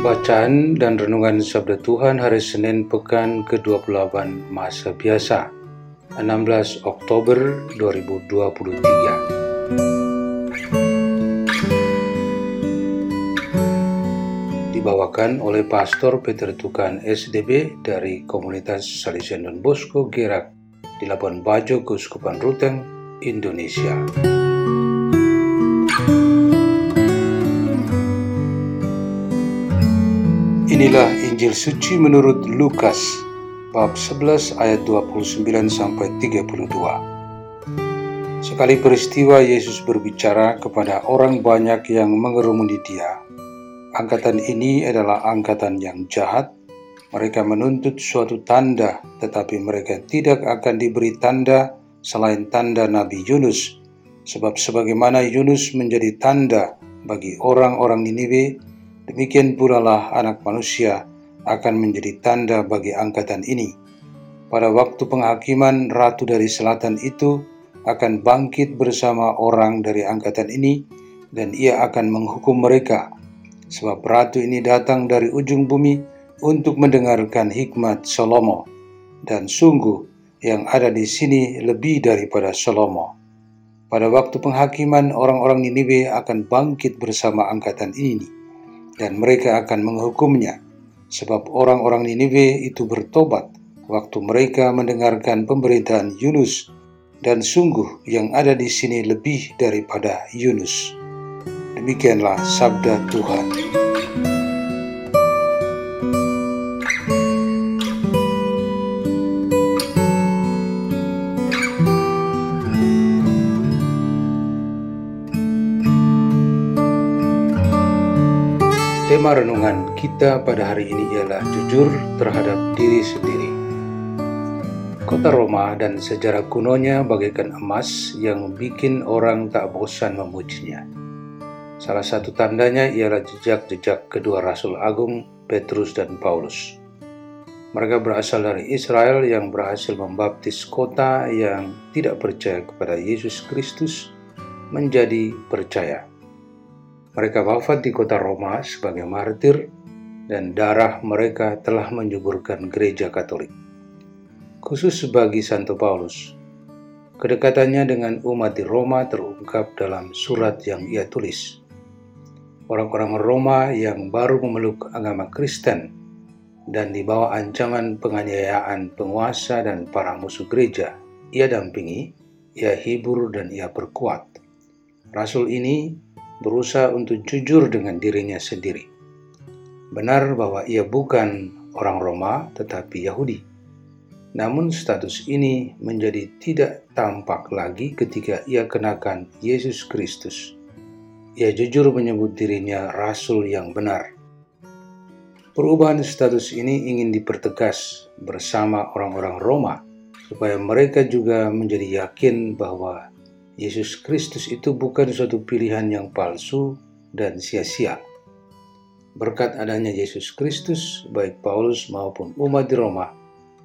Bacaan dan Renungan Sabda Tuhan hari Senin Pekan ke-28 Masa Biasa 16 Oktober 2023 Dibawakan oleh Pastor Peter Tukan SDB dari Komunitas Salesian Don Bosco Gerak di Labuan Bajo, Keuskupan Ruteng, Indonesia. Inilah Injil suci menurut Lukas bab 11 ayat 29 sampai 32. Sekali peristiwa Yesus berbicara kepada orang banyak yang mengerumuni dia. Angkatan ini adalah angkatan yang jahat. Mereka menuntut suatu tanda, tetapi mereka tidak akan diberi tanda selain tanda Nabi Yunus. Sebab sebagaimana Yunus menjadi tanda bagi orang-orang Niniwe, Demikian pula lah anak manusia akan menjadi tanda bagi angkatan ini. Pada waktu penghakiman, ratu dari selatan itu akan bangkit bersama orang dari angkatan ini dan ia akan menghukum mereka. Sebab ratu ini datang dari ujung bumi untuk mendengarkan hikmat Salomo. Dan sungguh yang ada di sini lebih daripada Salomo. Pada waktu penghakiman, orang-orang Niniwe akan bangkit bersama angkatan ini dan mereka akan menghukumnya, sebab orang-orang Niniwe itu bertobat waktu mereka mendengarkan pemberitaan Yunus, dan sungguh yang ada di sini lebih daripada Yunus. Demikianlah sabda Tuhan. Tema renungan kita pada hari ini ialah jujur terhadap diri sendiri. Kota Roma dan sejarah kunonya bagaikan emas yang bikin orang tak bosan memujinya. Salah satu tandanya ialah jejak-jejak kedua Rasul Agung Petrus dan Paulus. Mereka berasal dari Israel yang berhasil membaptis kota yang tidak percaya kepada Yesus Kristus menjadi percaya. Mereka wafat di kota Roma sebagai martir dan darah mereka telah menyuburkan gereja Katolik. Khusus bagi Santo Paulus, kedekatannya dengan umat di Roma terungkap dalam surat yang ia tulis. Orang-orang Roma yang baru memeluk agama Kristen dan di bawah ancaman penganiayaan penguasa dan para musuh gereja, ia dampingi, ia hibur dan ia perkuat. Rasul ini berusaha untuk jujur dengan dirinya sendiri. Benar bahwa ia bukan orang Roma tetapi Yahudi. Namun status ini menjadi tidak tampak lagi ketika ia kenakan Yesus Kristus. Ia jujur menyebut dirinya rasul yang benar. Perubahan status ini ingin dipertegas bersama orang-orang Roma supaya mereka juga menjadi yakin bahwa Yesus Kristus itu bukan suatu pilihan yang palsu dan sia-sia. Berkat adanya Yesus Kristus, baik Paulus maupun umat di Roma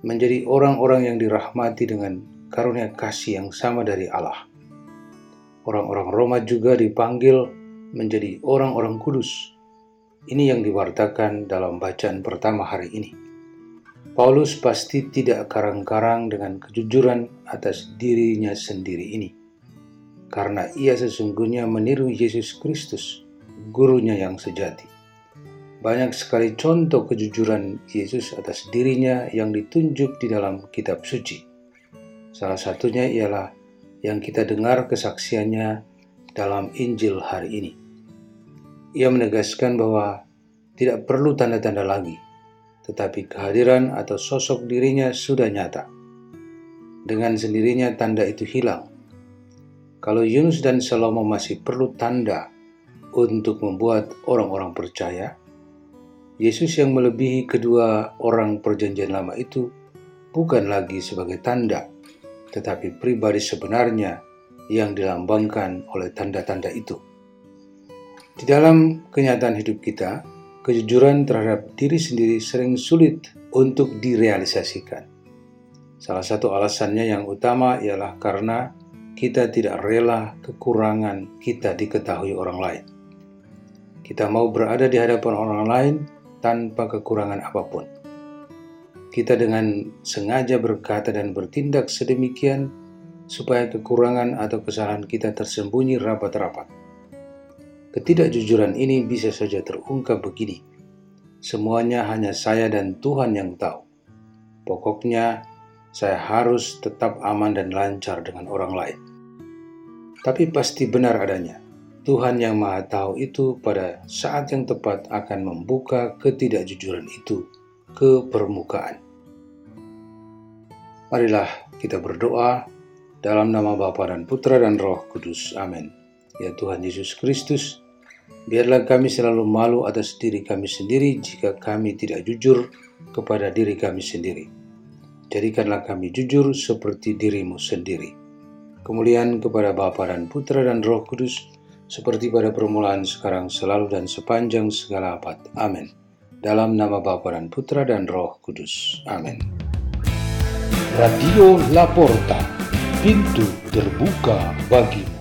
menjadi orang-orang yang dirahmati dengan karunia kasih yang sama dari Allah. Orang-orang Roma juga dipanggil menjadi orang-orang kudus. Ini yang diwartakan dalam bacaan pertama hari ini. Paulus pasti tidak karang-karang dengan kejujuran atas dirinya sendiri ini karena ia sesungguhnya meniru Yesus Kristus, gurunya yang sejati. Banyak sekali contoh kejujuran Yesus atas dirinya yang ditunjuk di dalam kitab suci. Salah satunya ialah yang kita dengar kesaksiannya dalam Injil hari ini. Ia menegaskan bahwa tidak perlu tanda-tanda lagi, tetapi kehadiran atau sosok dirinya sudah nyata. dengan sendirinya tanda itu hilang. Kalau Yunus dan Salomo masih perlu tanda untuk membuat orang-orang percaya, Yesus yang melebihi kedua orang perjanjian lama itu bukan lagi sebagai tanda, tetapi pribadi sebenarnya yang dilambangkan oleh tanda-tanda itu. Di dalam kenyataan hidup kita, kejujuran terhadap diri sendiri sering sulit untuk direalisasikan. Salah satu alasannya yang utama ialah karena kita tidak rela kekurangan kita diketahui orang lain. Kita mau berada di hadapan orang lain tanpa kekurangan apa pun. Kita dengan sengaja berkata dan bertindak sedemikian supaya kekurangan atau kesalahan kita tersembunyi rapat-rapat. Ketidakjujuran ini bisa saja terungkap begini. Semuanya hanya saya dan Tuhan yang tahu. Pokoknya, saya harus tetap aman dan lancar dengan orang lain. Tapi pasti benar adanya. Tuhan yang Maha Tahu itu pada saat yang tepat akan membuka ketidakjujuran itu ke permukaan. Marilah kita berdoa dalam nama Bapa dan Putra dan Roh Kudus. Amin. Ya Tuhan Yesus Kristus, biarlah kami selalu malu atas diri kami sendiri jika kami tidak jujur kepada diri kami sendiri jadikanlah kami jujur seperti dirimu sendiri. Kemuliaan kepada Bapa dan Putra dan Roh Kudus, seperti pada permulaan sekarang selalu dan sepanjang segala abad. Amin. Dalam nama Bapa dan Putra dan Roh Kudus. Amin. Radio Laporta, pintu terbuka bagi